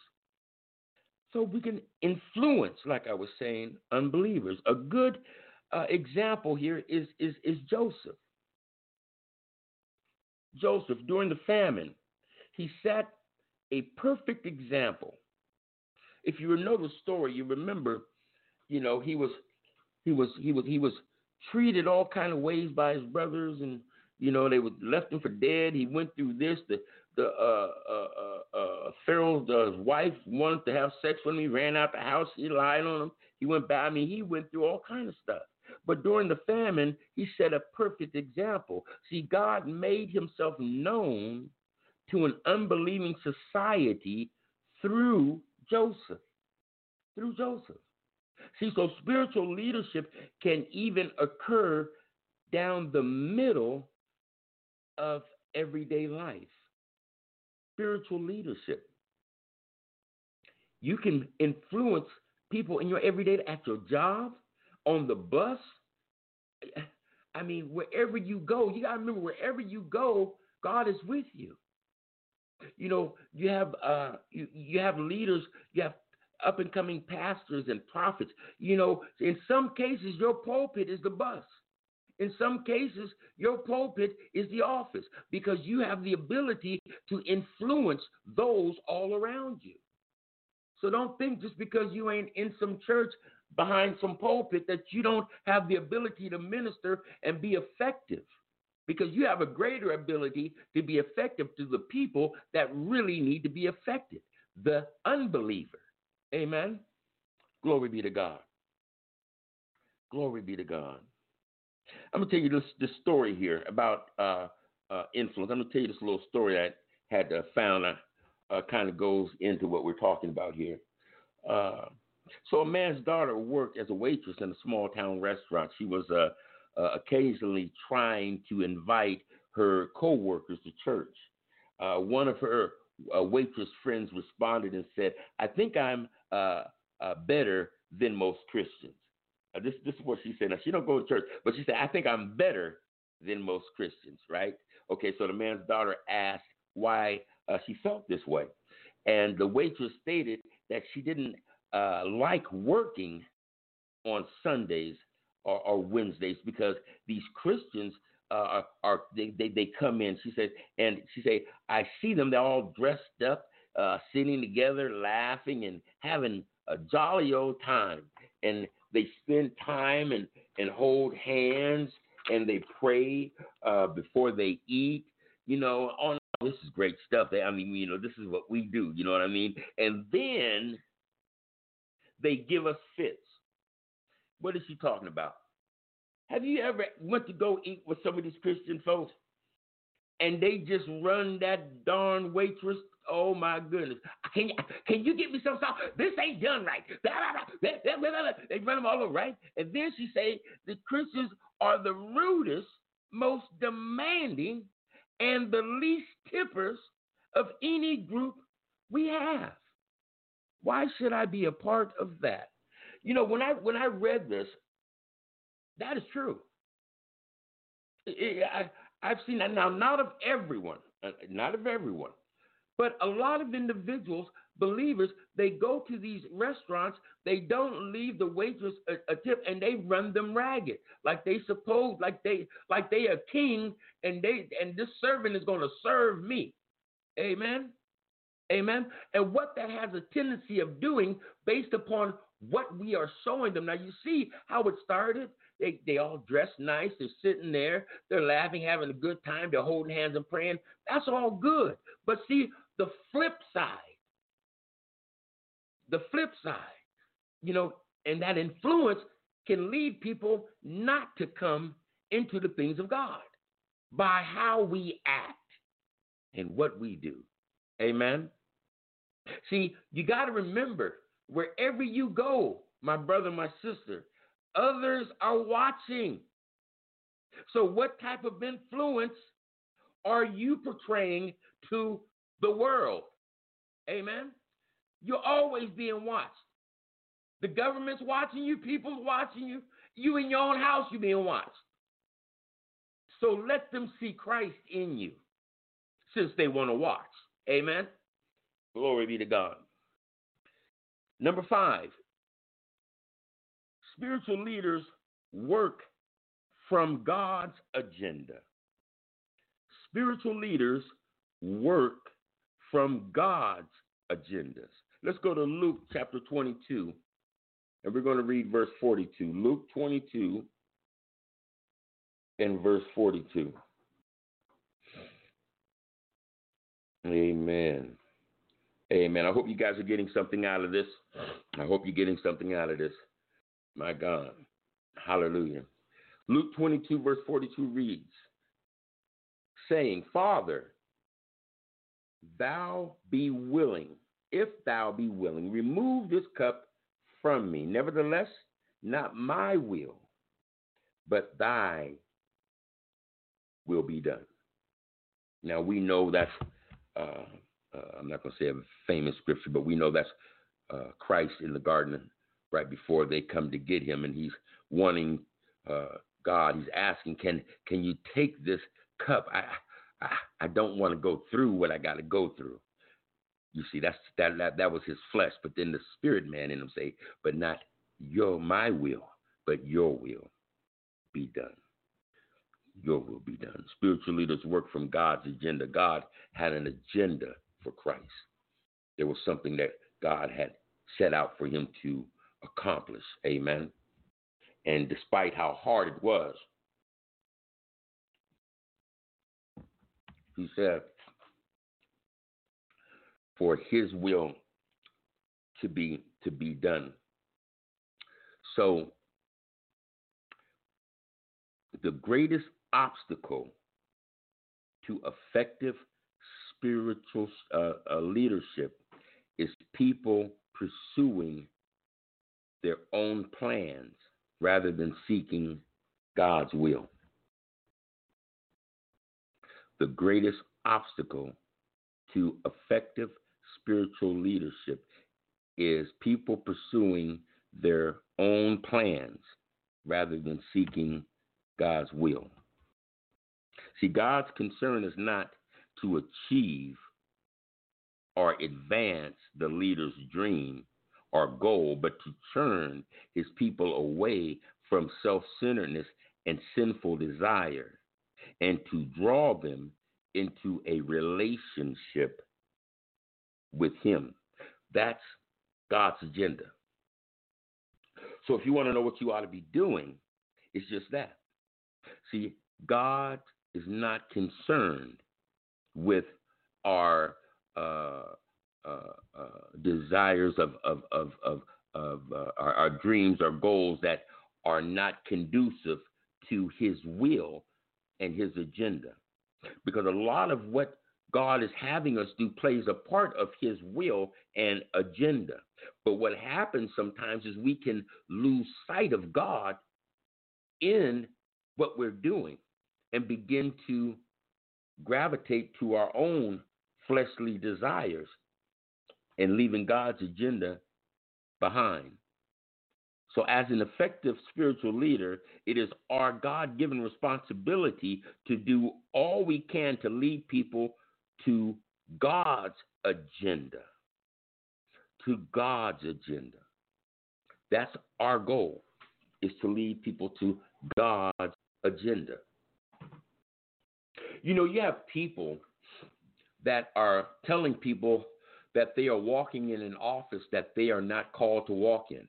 So we can influence, like I was saying, unbelievers. A good uh, example here is, is, is Joseph. Joseph, during the famine, he set a perfect example. If you know the story, you remember, you know, he was he was he was he was treated all kind of ways by his brothers and you know they would left him for dead. He went through this. The the uh, uh, uh, uh Pharaoh's uh, wife wanted to have sex with. He ran out the house. He lied on him. He went by. I mean, he went through all kind of stuff. But during the famine, he set a perfect example. See, God made himself known to an unbelieving society through Joseph. Through Joseph. See, so spiritual leadership can even occur down the middle of everyday life. Spiritual leadership. You can influence people in your everyday at your job, on the bus. I mean, wherever you go, you got to remember wherever you go, God is with you. You know, you have uh, you, you have leaders, you have up and coming pastors and prophets. You know, in some cases, your pulpit is the bus. In some cases, your pulpit is the office because you have the ability to influence those all around you. So don't think just because you ain't in some church behind some pulpit that you don't have the ability to minister and be effective because you have a greater ability to be effective to the people that really need to be affected the unbeliever. Amen. Glory be to God. Glory be to God. I'm to tell you this, this story here about uh, uh, influence. I'm to tell you this little story I had uh, found. Kind of goes into what we're talking about here. Uh, so, a man's daughter worked as a waitress in a small town restaurant. She was uh, uh, occasionally trying to invite her co-workers to church. One of her waitress friends responded and said, "I think I'm better than most Christians." Uh, this this is what she said. Now she don't go to church, but she said, "I think I'm better than most Christians." Right? Okay. So the man's daughter asked why she felt this way, and the waitress stated that she didn't like working on Sundays or, or Wednesdays because these Christians uh, are, are they, they, they come in. She said, and she said, I see them. They're all dressed up, uh, sitting together, laughing and having a jolly old time. And they spend time and and hold hands and they pray uh, before they eat. You know, on this is great stuff. I mean, you know, this is what we do. You know what I mean? And then they give us fits. What is she talking about? Have you ever went to go eat with some of these Christian folks and they just run that darn waitress oh my goodness, can you, can you get me some salt? This ain't done right. They run them all over, right? And then she say the Christians are the rudest, most demanding, and the least tippers of any group we have. Why should I be a part of that? You know, when I when I read this, that is true. I, I've seen that now, not of everyone, uh, not of everyone, but a lot of individuals, believers, they go to these restaurants, they don't leave the waitress a, a, tip, and they run them ragged, like they suppose, like they, like they a king, and they, and this servant is going to serve me. Amen. Amen. And what that has a tendency of doing, based upon what we are showing them. Now you see how it started. They they all dressed nice. They're sitting there. They're laughing, having a good time. They're holding hands and praying. That's all good. But see the flip side. The flip side, you know, and that influence can lead people not to come into the things of God by how we act and what we do. Amen. See, you got to remember wherever you go, my brother, my sister, Others are watching. So, what type of influence are you portraying to the world? Amen. You're always being watched. The government's watching you, people's watching you, you in your own house, you're being watched. So let them see Christ in you since they want to watch. Amen. Glory be to God. Number five, Spiritual leaders work from God's agenda. Spiritual leaders work from God's agendas. Let's go to Luke chapter 22, and we're going to read verse 42. Luke 22 and verse 42. Amen. Amen. I hope you guys are getting something out of this. I hope you're getting something out of this. My God. Hallelujah. Luke 22, verse 42 reads, saying, Father, thou be willing, if thou be willing, remove this cup from me. Nevertheless, not my will, but thy will be done. Now we know that's, uh, uh, I'm not going to say a famous scripture, but we know that's uh, Christ in the Garden right before they come to get him, and he's wanting uh, God. He's asking, "Can can you take this cup? I I, don't want to go through what I got to go through." You see, that's that, that that was his flesh, but then the spirit man in him say, "But not your my will, but your will be done." Your will be done. Spiritual leaders work from God's agenda. God had an agenda for Christ. There was something that God had set out for him to accomplish. Amen. And despite how hard it was, he said, for his will to be to be done. So the greatest obstacle to effective spiritual uh, uh, leadership is people pursuing their own plans rather than seeking God's will. The greatest obstacle to effective spiritual leadership is people pursuing their own plans rather than seeking God's will. See, God's concern is not to achieve or advance the leader's dream, or goal, but to turn his people away from self centeredness and sinful desire and to draw them into a relationship with him. That's God's agenda. So if you want to know what you ought to be doing, it's just that. See, God is not concerned with our uh, uh, uh, desires of of of of, of uh, our, our dreams or goals that are not conducive to His will and His agenda, because a lot of what God is having us do plays a part of His will and agenda. But what happens sometimes is we can lose sight of God in what we're doing and begin to gravitate to our own fleshly desires and leaving God's agenda behind. So, as an effective spiritual leader, it is our God given responsibility to do all we can to lead people to God's agenda. To God's agenda. That's our goal, is to lead people to God's agenda. You know, you have people that are telling people that they are walking in an office that they are not called to walk in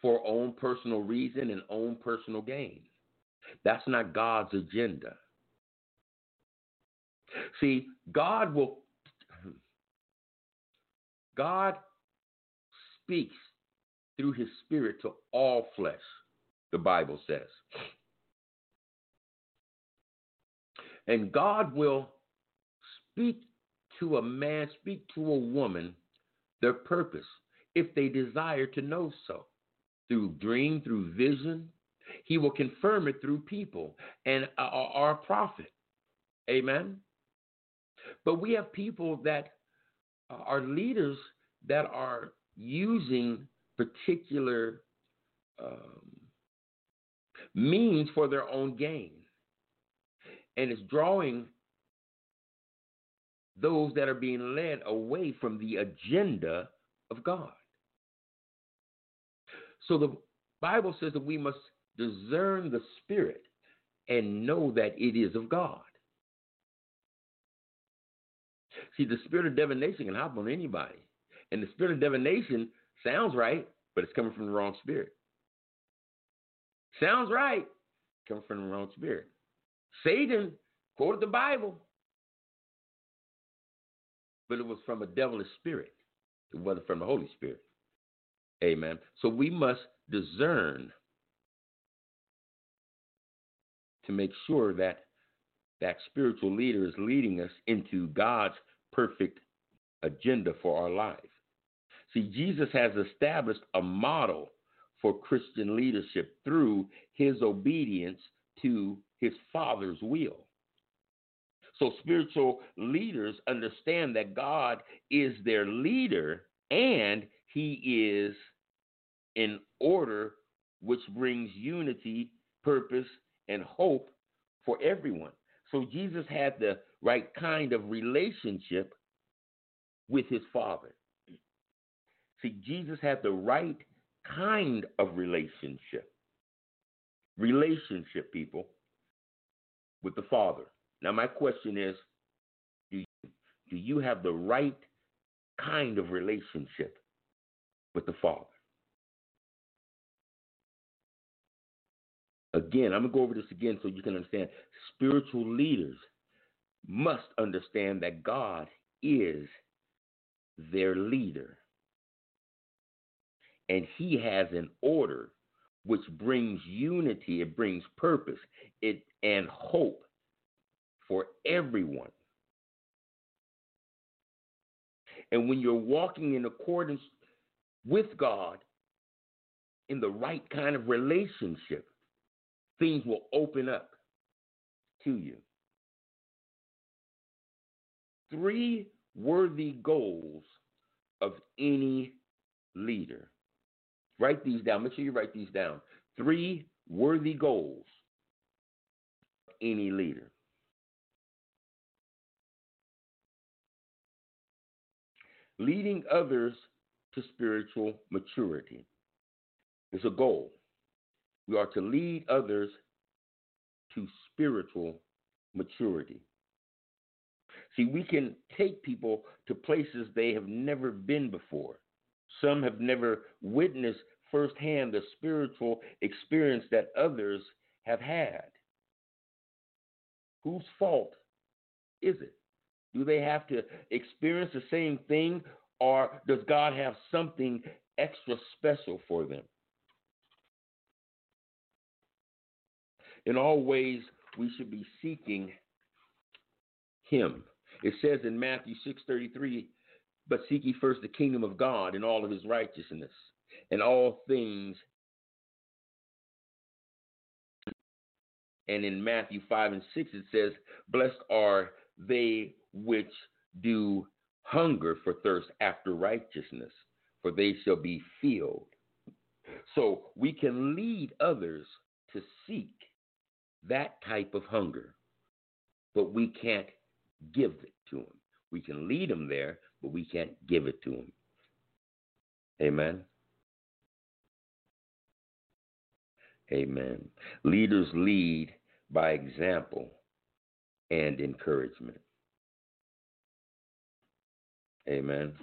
for own personal reason and own personal gain. That's not God's agenda. See, God will God speaks through his spirit to all flesh, the Bible says. And God will speak to a man, speak to a woman their purpose if they desire to know so. Through dream, through vision, he will confirm it through people and uh, uh, our prophet. Amen. But we have people that uh, are leaders that are using particular um, means for their own gain. And it's drawing those that are being led away from the agenda of God. So the Bible says that we must discern the spirit and know that it is of God. See, the spirit of divination can hop on anybody. And the spirit of divination sounds right, but it's coming from the wrong spirit. Sounds right, coming from the wrong spirit. Satan quoted the Bible, but it was from a devilish spirit. It wasn't from the Holy Spirit. Amen. So we must discern to make sure that that spiritual leader is leading us into God's perfect agenda for our life. See, Jesus has established a model for Christian leadership through his obedience to his Father's will. So, spiritual leaders understand that God is their leader and he is in order, which brings unity, purpose, and hope for everyone. So, Jesus had the right kind of relationship with his Father. See, Jesus had the right kind of relationship. Relationship, people, with the Father. Now, my question is do you, do you have the right kind of relationship with the Father? Again, I'm going to go over this again so you can understand. Spiritual leaders must understand that God is their leader. And he has an order which brings unity, it brings purpose, it and hope for everyone. And when you're walking in accordance with God in the right kind of relationship, things will open up to you. Three worthy goals of any leader. Write these down. Make sure you write these down. Three worthy goals of any leader. Leading others to spiritual maturity is a goal. We are to lead others to spiritual maturity. See, we can take people to places they have never been before. Some have never witnessed firsthand the spiritual experience that others have had. Whose fault is it? Do they have to experience the same thing, or does God have something extra special for them? In all ways, we should be seeking him. It says in Matthew 6:33, "But seek ye first the kingdom of God and all of his righteousness, and all things And in Matthew 5 and 6, it says, Blessed are they which do hunger for thirst after righteousness, for they shall be filled. So we can lead others to seek that type of hunger, but we can't give it to them. We can lead them there, but we can't give it to them. Amen. Amen. Leaders lead by example and encouragement. Amen.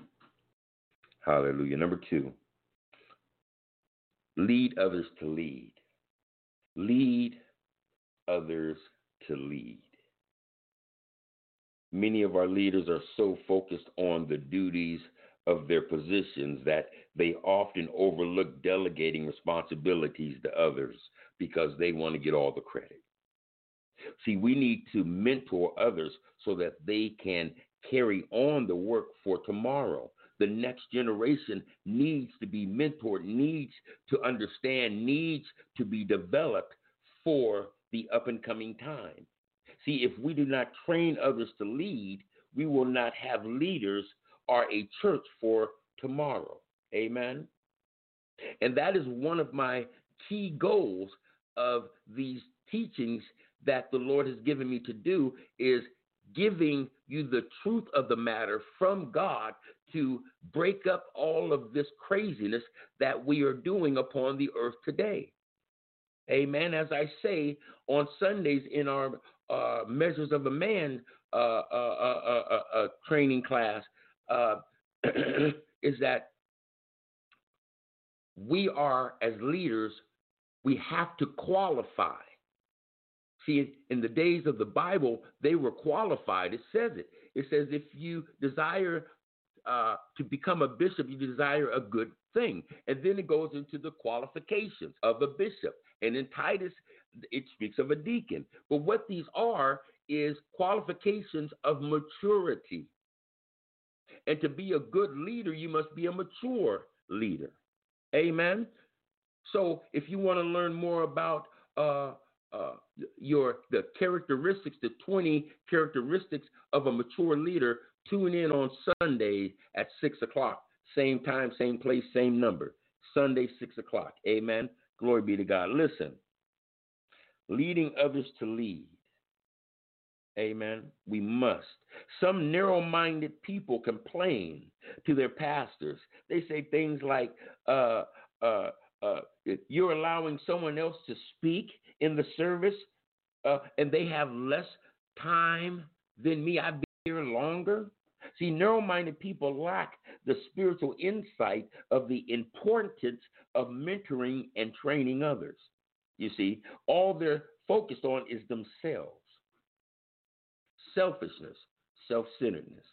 Hallelujah. Number two, lead others to lead. Lead others to lead. Many of our leaders are so focused on the duties of their positions that they often overlook delegating responsibilities to others because they want to get all the credit. See, we need to mentor others so that they can carry on the work for tomorrow. The next generation needs to be mentored, needs to understand, needs to be developed for the up and coming time. See, if we do not train others to lead, we will not have leaders or a church for tomorrow. Amen. And that is one of my key goals of these teachings that the Lord has given me to do is giving you the truth of the matter from God to break up all of this craziness that we are doing upon the earth today. Amen. As I say on Sundays in our uh, Measures of a Man uh, uh, uh, uh training class, is that we are, as leaders, we have to qualify See, in the days of the Bible, they were qualified. It says it. It says if you desire uh, to become a bishop, you desire a good thing. And then it goes into the qualifications of a bishop. And in Titus, it speaks of a deacon. But what these are is qualifications of maturity. And to be a good leader, you must be a mature leader. Amen. So if you want to learn more about uh, uh, your the characteristics, the 20 characteristics of a mature leader. Tune in on Sunday at six o'clock, same time, same place, same number. Sunday, six o'clock. Amen. Glory be to God. Listen, leading others to lead. Amen. We must. Some narrow minded people complain to their pastors. They say things like, uh, uh, uh, you're allowing someone else to speak in the service uh, and they have less time than me. I've been here longer. See, narrow minded people lack the spiritual insight of the importance of mentoring and training others. You see, all they're focused on is themselves selfishness, self centeredness.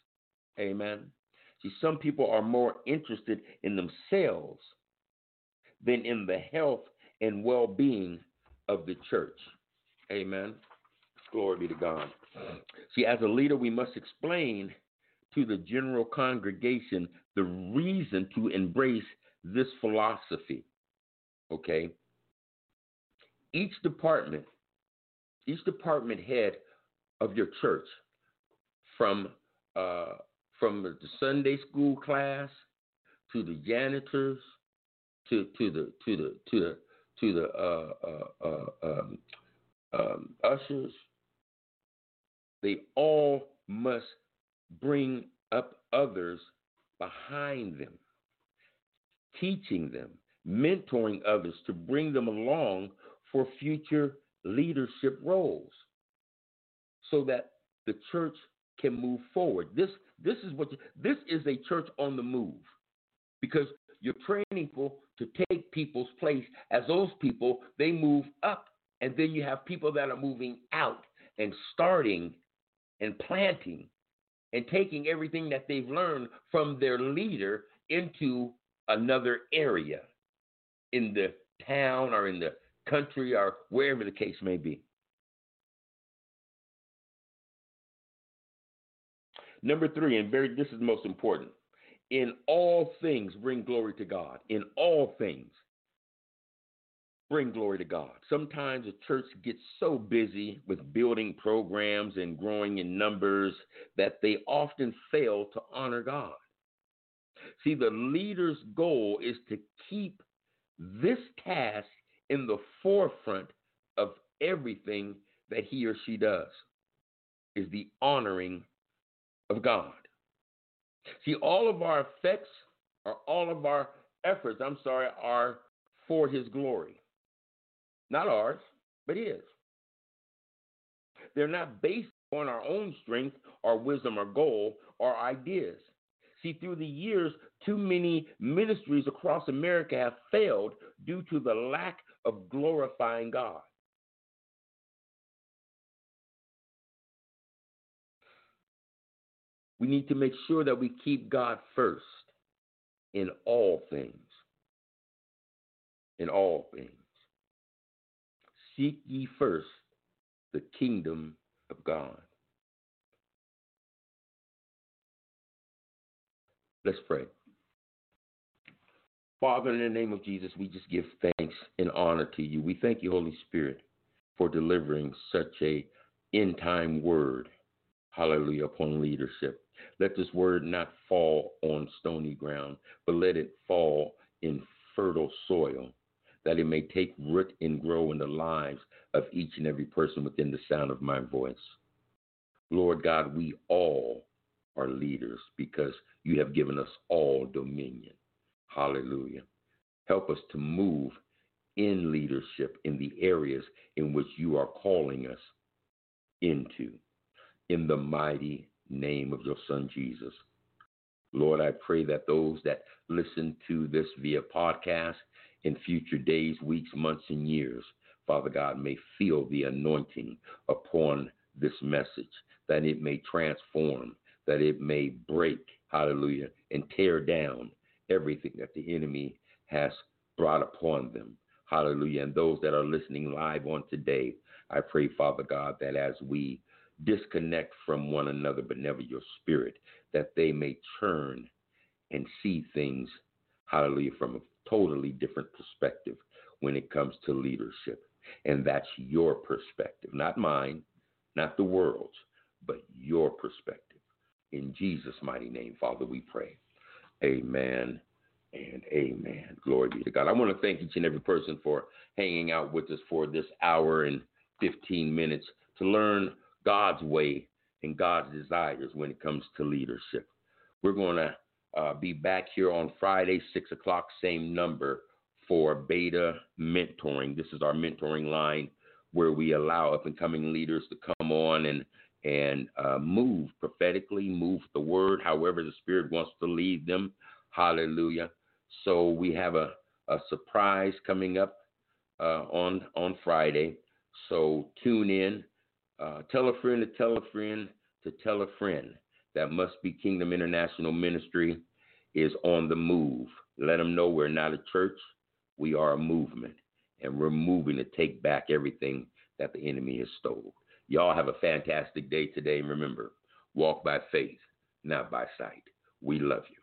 Amen. See, some people are more interested in themselves than in the health and well being of the church. Amen. Glory be to God. See, as a leader, we must explain to the general congregation the reason to embrace this philosophy. Okay? Each department, each department head of your church, from uh, from the Sunday school class to the janitors to to the to the to the to the uh, uh, uh, um, um, ushers, they all must bring up others behind them, teaching them, mentoring others to bring them along for future leadership roles so that the church can move forward. This this is what this is a church on the move because you're training people to take people's place as those people they move up and then you have people that are moving out and starting and planting and taking everything that they've learned from their leader into another area in the town or in the country or wherever the case may be. Number three, and very this is most important. In all things, bring glory to God. In all things, bring glory to God. Sometimes the church gets so busy with building programs and growing in numbers that they often fail to honor God. See, the leader's goal is to keep this task in the forefront of everything that he or she does is the honoring of God. See, all of our effects or all of our efforts, I'm sorry, are for his glory. Not ours, but his. They're not based on our own strength or wisdom or goal or ideas. See, through the years, too many ministries across America have failed due to the lack of glorifying God. We need to make sure that we keep God first in all things. In all things. Seek ye first the kingdom of God. Let's pray. Father, in the name of Jesus, we just give thanks and honor to you. We thank you, Holy Spirit, for delivering such a end time word, hallelujah, upon leadership. Let this word not fall on stony ground, but let it fall in fertile soil, that it may take root and grow in the lives of each and every person within the sound of my voice. Lord God, we all are leaders because you have given us all dominion. Hallelujah. Help us to move in leadership in the areas in which you are calling us into. In the mighty name of your Son, Jesus. Lord, I pray that those that listen to this via podcast in future days, weeks, months, and years, Father God, may feel the anointing upon this message, that it may transform, that it may break, hallelujah, and tear down everything that the enemy has brought upon them. Hallelujah. And those that are listening live on today, I pray, Father God, that as we disconnect from one another, but never your spirit, that they may turn and see things, hallelujah, from a totally different perspective when it comes to leadership. And that's your perspective, not mine, not the world's, but your perspective. In Jesus' mighty name, Father, we pray. Amen and amen. Glory be to God. I want to thank each and every person for hanging out with us for this hour and 15 minutes to learn God's way and God's desires when it comes to leadership. We're going to uh, be back here on Friday, 6 o'clock, same number for beta mentoring. This is our mentoring line where we allow up and coming leaders to come on and and uh, move prophetically, move the word, however the Spirit wants to lead them. Hallelujah. So we have a, a surprise coming up uh, on on Friday. So tune in. Uh, tell a friend to tell a friend to tell a friend that Must Be Kingdom International Ministry is on the move. Let them know we're not a church, we are a movement, and we're moving to take back everything that the enemy has stole. Y'all have a fantastic day today. Remember, walk by faith, not by sight. We love you.